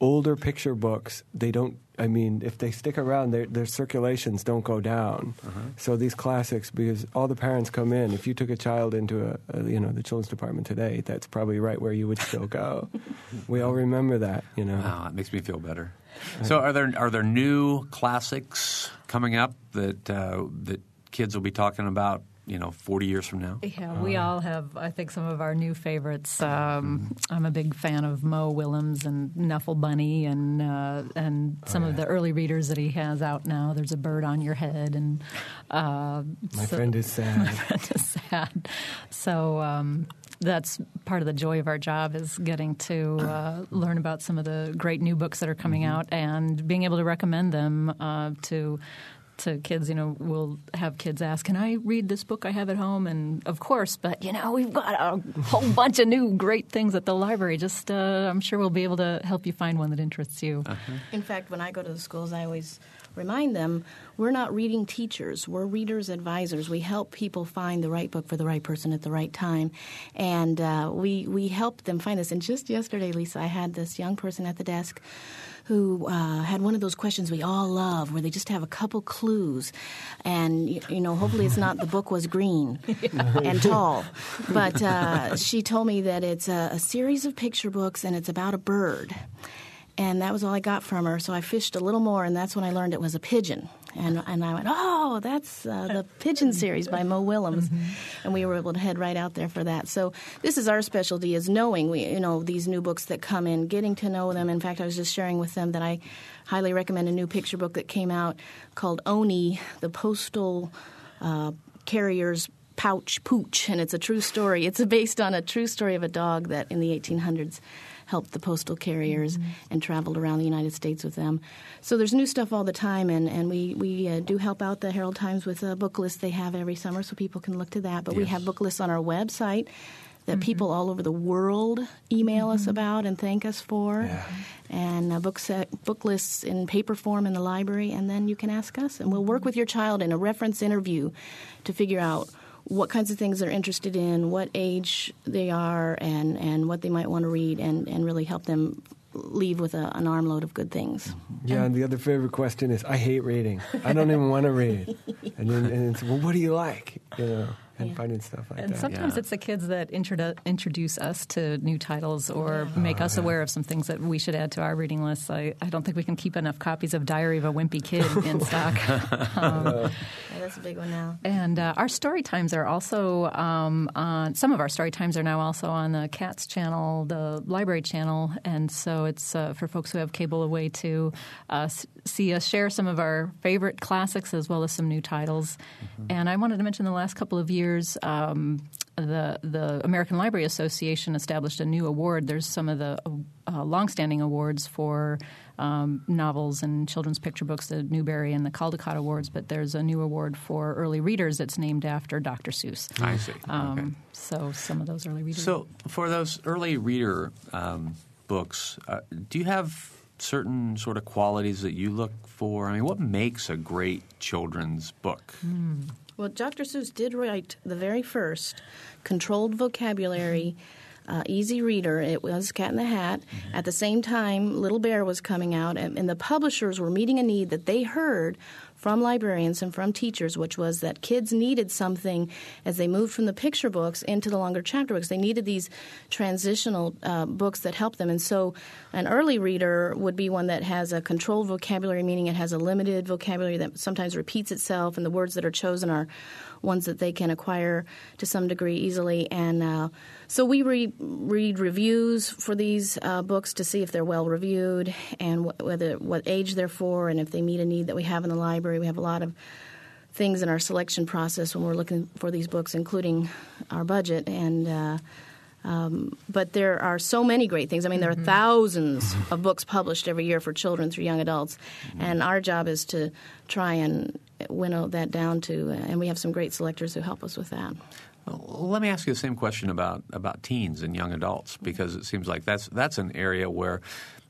older picture books they don't. I mean, if they stick around, their their circulations don't go down. So these classics, because all the parents come in. If you took a child into a, a you know the children's department today, that's probably right where you would still go. we all remember that, you know. Wow, it makes me feel better. So, are there are there new classics coming up that uh, that kids will be talking about you know, 40 years from now? Yeah, we all have, I think, some of our new favorites. Um, I'm a big fan of Mo Willems and Knuffle Bunny, and uh, and some of the early readers that he has out now. There's a bird on your head, and uh, My so- friend is sad. My friend is sad. So um, that's part of the joy of our job is getting to uh, learn about some of the great new books that are coming out and being able to recommend them uh, to. To kids, you know, we'll have kids ask, "Can I read this book I have at home?" And of course, but you know, we've got a whole bunch of new great things at the library. Just, uh, I'm sure we'll be able to help you find one that interests you. In fact, when I go to the schools, I always remind them we're not reading teachers, we're readers' advisors. We help people find the right book for the right person at the right time. And uh, we, we help them find this. And just yesterday, Lisa, I had this young person at the desk who uh, had one of those questions we all love where they just have a couple clues. And, you, you know, hopefully it's not the book was green and tall. But uh, she told me that it's a, a series of picture books and it's about a bird. And that was all I got from her. So I fished a little more, and that's when I learned it was a pigeon. And, and I went, oh, that's uh, the Pigeon series by Mo Willems. And we were able to head right out there for that. So this is our specialty is knowing, we, you know, these new books that come in, getting to know them. In fact, I was just sharing with them that I highly recommend a new picture book that came out called Owney, the Postal uh, Carrier's Pouch Pooch. And it's a true story. It's based on a true story of a dog that in the 1800s helped the postal carriers mm-hmm. and traveled around the United States with them. So there's new stuff all the time, and, and we, we uh, do help out the Herald Times with a book list they have every summer so people can look to that. But we have book lists on our website that mm-hmm. people all over the world email us mm-hmm. about and thank us for. Yeah. And uh, book, set, uh, book lists in paper form in the library, and then you can ask us, and we'll work with your child in a reference interview to figure out what kinds of things they're interested in, what age they are, and, and what they might want to read, and, and really help them leave with a, an armload of good things. Yeah, and the other favorite question is, I hate reading. I don't even want to read. And then and it's, well, what do you like? You know, and Yeah. finding stuff like And that. sometimes Yeah. it's the kids that introdu- introduce us to new titles or make us aware of some things that we should add to our reading list. I, I don't think we can keep enough copies of Diary of a Wimpy Kid in stock. Yeah, that's a big one now. And uh, our story times are also um, on. Some of our story times are now also on the CATS channel, the Library channel, and so it's uh, for folks who have cable a way to uh, s- see us share some of our favorite classics as well as some new titles. And I wanted to mention the last couple of years. Um, the the American Library Association established a new award. There's some of the uh, longstanding awards for um, novels and children's picture books, the Newbery and the Caldecott Awards, but there's a new award for early readers that's named after Dr. Seuss. I see. Um, okay. So some of those early readers. So, for those early reader um, books, uh, do you have certain sort of qualities that you look for? I mean, what makes a great children's book? Well, Dr. Seuss did write the very first controlled vocabulary, uh, easy reader. It was Cat in the Hat. At the same time, Little Bear was coming out, and, and the publishers were meeting a need that they heard from librarians and from teachers, which was that kids needed something as they moved from the picture books into the longer chapter books. They needed these transitional uh, books that helped them. And so, an early reader would be one that has a controlled vocabulary, meaning it has a limited vocabulary that sometimes repeats itself, and the words that are chosen are ones that they can acquire to some degree easily. And uh, so we re- read reviews for these uh, books to see if they're well reviewed and wh- whether what age they're for, and if they meet a need that we have in the library. We have a lot of things in our selection process when we're looking for these books, including our budget and. Uh, um, but there are so many great things. I mean, there are thousands of books published every year for children through young adults, and our job is to try and winnow that down to. Uh, and we have some great selectors who help us with that. Let me ask you the same question about, about teens and young adults because it seems like that's that's an area where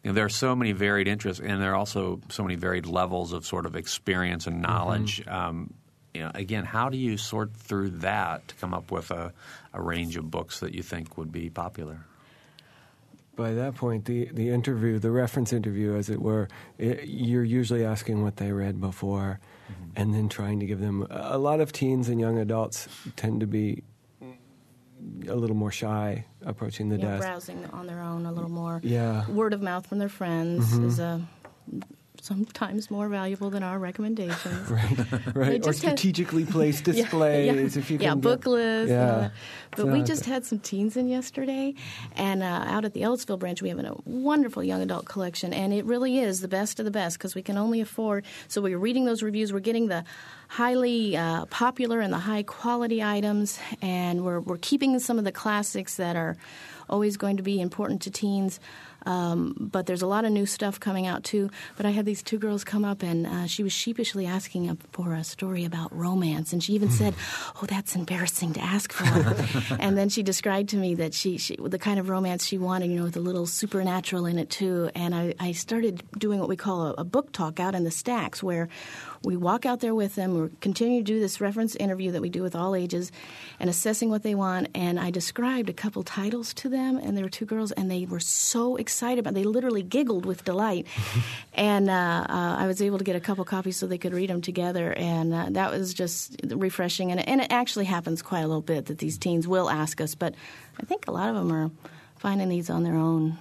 you know, there are so many varied interests and there are also so many varied levels of sort of experience and knowledge. Um, you know, again, how do you sort through that to come up with a, a range of books that you think would be popular? By that point, the, the interview, the reference interview, as it were, i you're usually asking what they read before and then trying to give them. A lot of teens and young adults tend to be a little more shy approaching the know, desk. browsing on their own a little more. Yeah. Word of mouth from their friends mm-hmm. is a sometimes more valuable than our recommendations. right, right. or just had- strategically placed Yeah, displays. yeah, If you yeah, can book get, lists. Yeah. But we just had some teens in yesterday, and uh, out at the Ellettsville branch, we have a wonderful young adult collection, and it really is the best of the best because we can only afford. So we're reading those reviews, we're getting the highly uh, popular and the high quality items, and we're we're keeping some of the classics that are always going to be important to teens. Um, but there's a lot of new stuff coming out too. But I had these two girls come up, and uh, she was sheepishly asking for a story about romance, and she even said, "Oh, that's embarrassing to ask for." and then she described to me that she, she the kind of romance she wanted, you know, with a little supernatural in it too. And I, I started doing what we call a, a book talk out in the stacks, where we walk out there with them. We continue to do this reference interview that we do with all ages, and assessing what they want. And I described a couple titles to them, and there were two girls, and they were so excited about. It. They literally giggled with delight, and uh, uh, I was able to get a couple copies so they could read them together, and uh, that was just refreshing. And, and it actually happens quite a little bit that these teens will ask us, but I think a lot of them are finding these on their own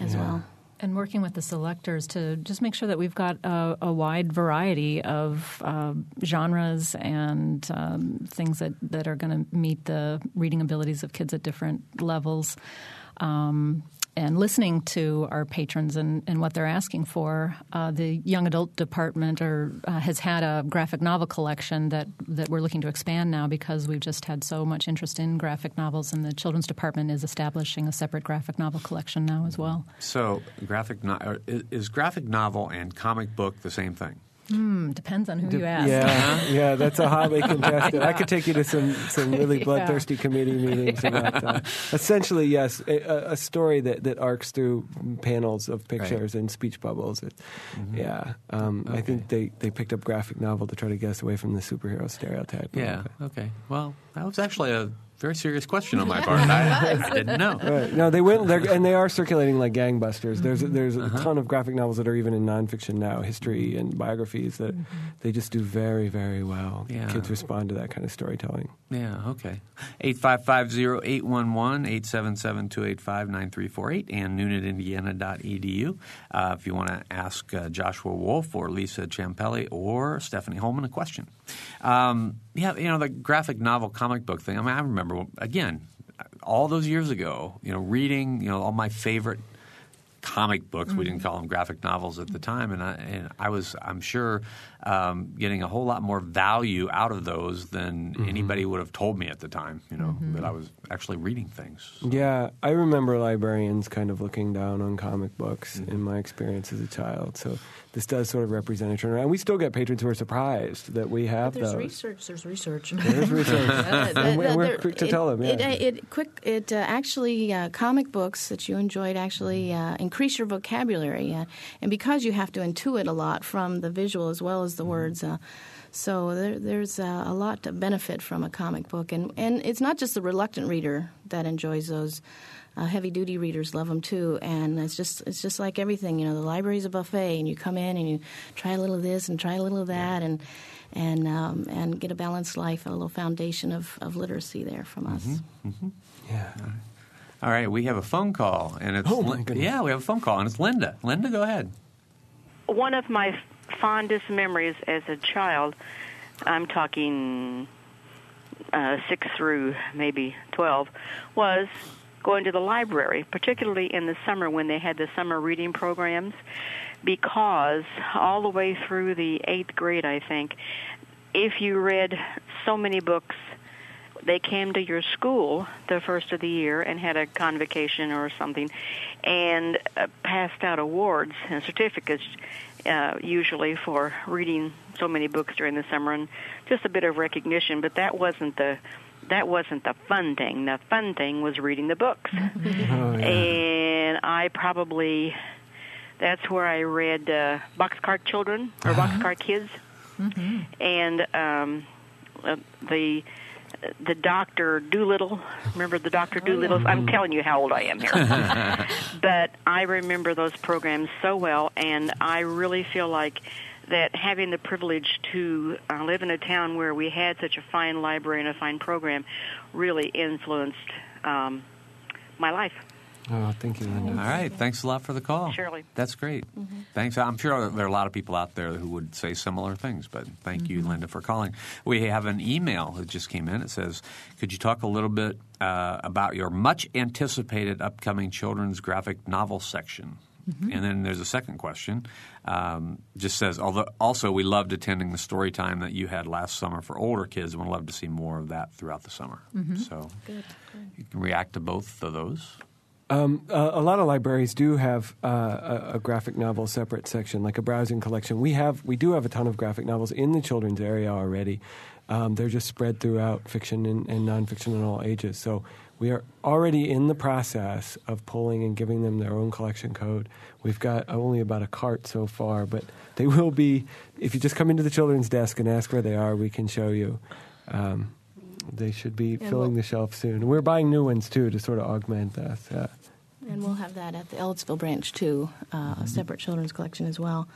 as well. And working with the selectors to just make sure that we've got a, a wide variety of uh, genres and um, things that, that are going to meet the reading abilities of kids at different levels. Um, and listening to our patrons and, and what they're asking for, uh, the young adult department or, uh, has had a graphic novel collection that, that we're looking to expand now because we've just had so much interest in graphic novels, and the children's department is establishing a separate graphic novel collection now as well. So, graphic no- is, is graphic novel and comic book the same thing? Depends on who you ask. Yeah, yeah, that's a hotly contested. I could take you to some, some really bloodthirsty committee meetings about that. Essentially, yes, a, a story that, that arcs through panels of pictures and speech bubbles. It, Yeah, um, I think they, they picked up graphic novel to try to get us away from the superhero stereotype. Yeah. Okay. Well, that was actually a very serious question on my part. I, I didn't know. Right. No, they went, they're, and they are circulating like gangbusters. There's there's a ton of graphic novels that are even in nonfiction now, history and biographies that they just do very very well. Yeah. Kids respond to that kind of storytelling. Yeah, okay. 855-0811, 877-285-9348, and noonatindiana.edu. Uh, if you want to ask uh, Joshua Wolf or Lisa Champelli or Stephanie Holman a question. Um, yeah, you know, the graphic novel comic book thing, I mean, I remember, again, all those years ago, you know, reading, you know, all my favorite comic books. We didn't mm-hmm. call them graphic novels at the time, and I, and I was, I'm sure, um, getting a whole lot more value out of those than mm-hmm. anybody would have told me at the time. You know mm-hmm. that I was actually reading things. Yeah, I remember librarians kind of looking down on comic books in my experience as a child. So this does sort of represent a turnaround. And we still get patrons who are surprised that we have There's those. research. There's research. There's research. And we're- we're quick to it, tell them, It, yeah. it, quick. It uh, actually uh, comic books that you enjoyed actually uh, increase your vocabulary, uh, and because you have to intuit a lot from the visual as well as the words. So there, there's uh, a lot to benefit from a comic book, and and it's not just the reluctant reader that enjoys those. Uh, heavy duty readers love them too, and it's just it's just like everything. You know, the library's a buffet, and you come in and you try a little of this and try a little of that, and and um, and get a balanced life, a little foundation of, of literacy there from us. yeah. All right, we have a phone call, and it's Oh, my goodness. yeah, we have a phone call, and it's Linda. Linda, go ahead. one of my fondest memories as a child, I'm talking uh, six through maybe 12, was going to the library, particularly in the summer when they had the summer reading programs, because all the way through the eighth grade, I think, if you read so many books, they came to your school the first of the year and had a convocation or something and uh, passed out awards and certificates uh, usually for reading so many books during the summer and just a bit of recognition but that wasn't the that wasn't the fun thing. The fun thing was reading the books. Oh, yeah. and i probably that's where i read uh, boxcar children or boxcar kids. And um, uh, the the Doctor Dolittle. Remember the Doctor Dolittles? I'm telling you how old I am here. but I remember those programs so well, and I really feel like that having the privilege to uh, live in a town where we had such a fine library and a fine program really influenced um, my life. Oh, thank you, Linda. All right. Thanks a lot for the call. Shirley. That's great. Thanks. I'm sure there are a lot of people out there who would say similar things, but thank you, Linda, for calling. We have an email that just came in. It says, Could you talk a little bit uh, about your much anticipated upcoming children's graphic novel section? And then there's a second question. Um, just says, although also we loved attending the story time that you had last summer for older kids, and would love to see more of that throughout the summer. So you can react to both of those. Um, uh, a lot of libraries do have uh, a, a graphic novel separate section, like a browsing collection. We have, we do have a ton of graphic novels in the children's area already. Um, they're just spread throughout fiction and, and nonfiction in all ages. So we are already in the process of pulling and giving them their own collection code. We've got only about a cart so far, but they will be. If you just come into the children's desk and ask where they are, we can show you. Um, they should be And filling we'll- the shelf soon. We're buying new ones too to sort of augment that. Yeah. And we'll have that at the Ellettsville branch too, uh, a separate children's collection as well.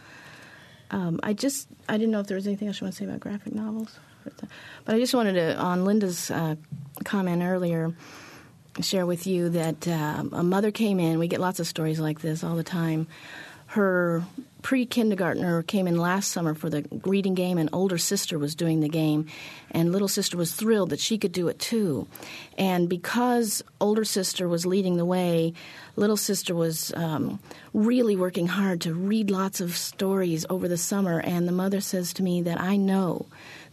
Um, I just I didn't know if there was anything else you want to say about graphic novels, but I just wanted to on Linda's uh, comment earlier share with you that um, a mother came in. We get lots of stories like this all the time. Her pre kindergartner came in last summer for the reading game, and older sister was doing the game. And little sister was thrilled that she could do it too. And because older sister was leading the way, little sister was um, really working hard to read lots of stories over the summer. And the mother says to me that I know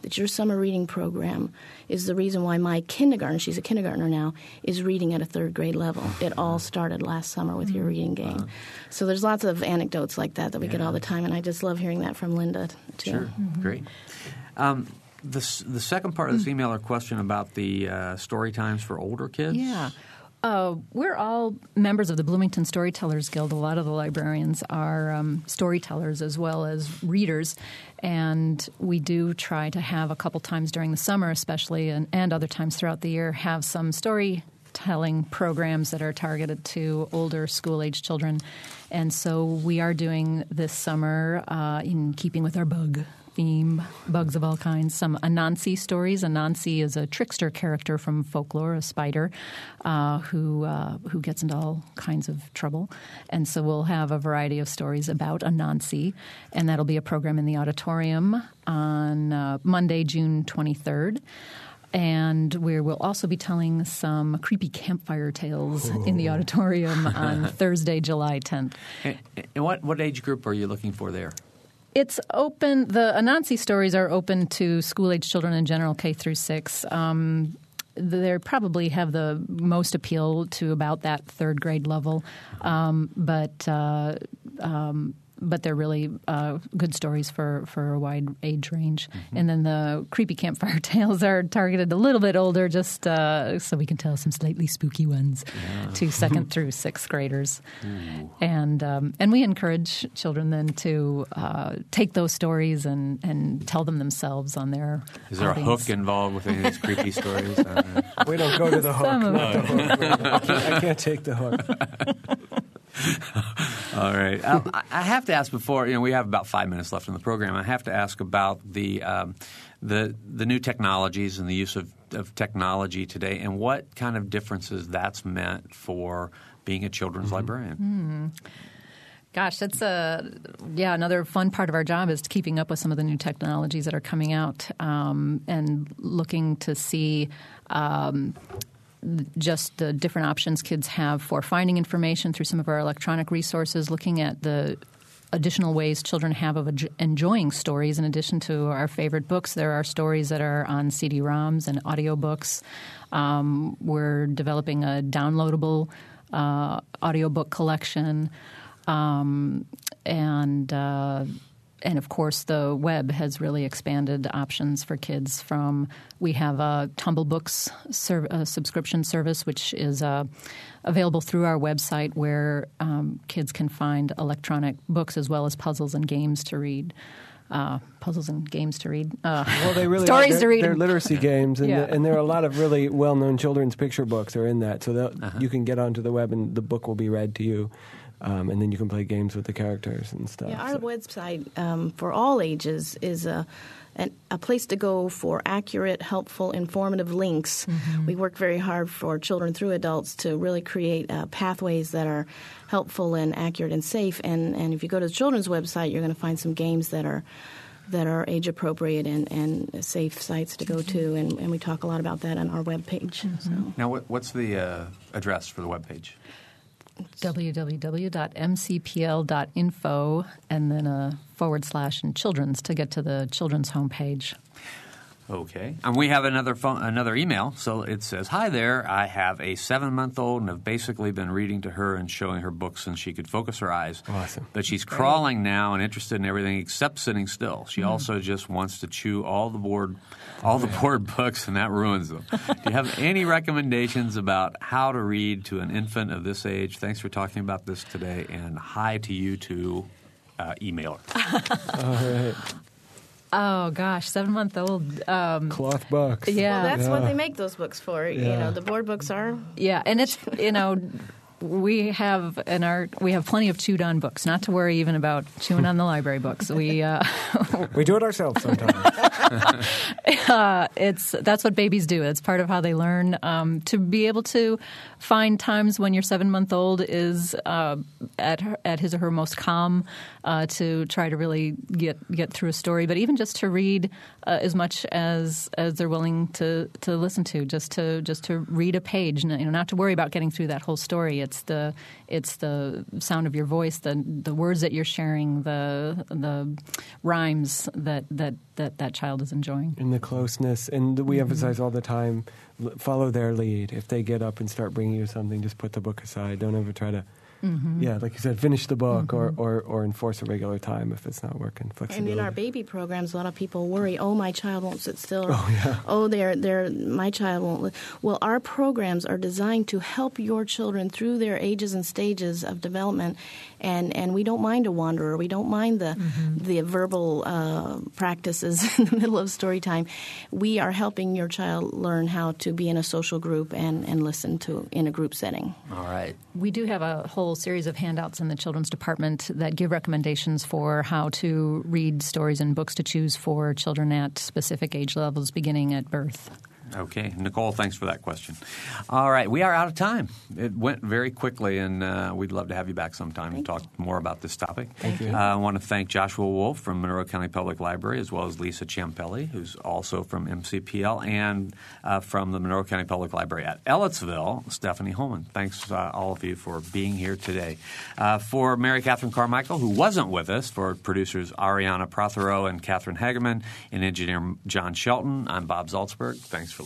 that your summer reading program is the reason why my kindergarten, she's a kindergartner now, is reading at a third grade level. It all uh-huh. started last summer with your mm-hmm. reading game. Uh-huh. So there's lots of anecdotes like that that we get all the time, and I just love hearing that from Linda, too. Sure, mm-hmm. great. Um, the, the second part of this mm. email or question about the uh, story times for older kids. Yeah. Uh, we're all members of the Bloomington Storytellers Guild. A lot of the librarians are um, storytellers as well as readers, and we do try to have a couple times during the summer, especially, and, and other times throughout the year, have some storytelling programs that are targeted to older school age children. And so we are doing this summer, uh, in keeping with our bug theme, bugs of all kinds. Some Anansi stories. Anansi is a trickster character from folklore, a spider uh, who uh, who gets into all kinds of trouble. And so we'll have a variety of stories about Anansi, and that'll be a program in the auditorium on uh, Monday, June twenty third. And we will also be telling some creepy campfire tales in the auditorium on Thursday, July 10th. And, and what, what age group are you looking for there? It's open. The Anansi stories are open to school age children in general, K through six. Um, they probably have the most appeal to about that third grade level, um, but uh, um, but they're really uh, good stories for, for a wide age range. And then the creepy campfire tales are targeted a little bit older, just uh, so we can tell some slightly spooky ones to second through sixth graders. And um, and we encourage children then to uh, take those stories and, and tell them themselves on their. Is there a hook involved with any of these creepy stories? Uh, We don't go to the hook. Some of not the hook. I can't, I can't take the hook. All right. Um, I have to ask before. You know, we have about five minutes left in the program. I have to ask about the um, the the new technologies and the use of, of technology today, and what kind of differences that's meant for being a children's librarian. Gosh, that's a yeah. Another fun part of our job is keeping up with some of the new technologies that are coming out um, and looking to see. Um, just the different options kids have for finding information through some of our electronic resources, looking at the additional ways children have of enjoying stories in addition to our favorite books. There are stories that are on CD-ROMs and audiobooks. Um, we're developing a downloadable uh, audiobook collection. Um, and uh, and of course, the web has really expanded options for kids. From we have a TumbleBooks serv- a subscription service, which is uh, available through our website, where um, kids can find electronic books as well as puzzles and games to read. Uh, puzzles and games to read. Uh, Well, they really stories are. to read. They're literacy games, and, Yeah. and there are a lot of really well-known children's picture books are in that. So Uh-huh. you can get onto the web, and the book will be read to you. Um, and then you can play games with the characters and stuff. Yeah, our so. website um, for all ages is a an, a place to go for accurate, helpful, informative links. Mm-hmm. We work very hard for children through adults to really create uh, pathways that are helpful and accurate and safe. And, and if you go to the children's website, you're going to find some games that are that are age appropriate and, and safe sites to go to. And, and we talk a lot about that on our webpage. So. Now, what, what's the uh, address for the webpage? www.mcpl.info and then a forward slash and children's to get to the children's homepage. Okay. And we have another phone, another email. So it says, "Hi there. I have a seven-month-old and have basically been reading to her and showing her books since she could focus her eyes. Awesome. But she's crawling now and interested in everything except sitting still. She also just wants to chew all the board, all the board books, and that ruins them. Do you have any recommendations about how to read to an infant of this age? Thanks for talking about this today, and hi to you two." Uh, emailer. Oh gosh, seven month old. Um, Cloth books. yeah, Well, that's what they make those books for. You know, the board books are yeah, and it's you know. We have in our we have plenty of chewed on books. Not to worry even about chewing on the library books. We uh, We do it ourselves sometimes. it's that's what babies do. It's part of how they learn. Um, to be able to find times when your seven month old is uh, at her, at his or her most calm, uh, to try to really get get through a story, but even just to read uh, as much as as they're willing to to listen to, just to just to read a page, you know, not to worry about getting through that whole story. It's the it's the sound of your voice, the the words that you're sharing, the the rhymes that that that, that child is enjoying. and the closeness. And we emphasize all the time l- follow their lead. If they get up and start bringing you something, just put the book aside. Don't ever try to, Mm-hmm. yeah, like you said, finish the book or, mm-hmm. or, or enforce a regular time if it's not working. And in our baby programs, a lot of people worry, "Oh, my child won't sit still." Oh, yeah. Oh, they're they're my child won't. Li-. Well, our programs are designed to help your children through their ages and stages of development, and and we don't mind a wanderer. We don't mind the mm-hmm. the verbal uh, practices in the middle of story time. We are helping your child learn how to be in a social group and and listen to in a group setting. All right. We do have a whole series of handouts in the children's department that give recommendations for how to read stories and books to choose for children at specific age levels beginning at birth. Okay, Nicole, thanks for that question. All right, we are out of time. It went very quickly, and uh, we'd love to have you back sometime to talk more about this topic. Thank you. Uh, I want to thank Joshua Wolf from Monroe County Public Library, as well as Lisa Champelli, who's also from MCPL, and uh, from the Monroe County Public Library at Ellettsville, Stephanie Holman. Thanks, uh, all of you, for being here today. Uh, for Mary Catherine Carmichael, who wasn't with us, for producers Arianna Prothero and Catherine Hageman, and engineer John Shelton, I'm Bob Zaltsberg. Thanks for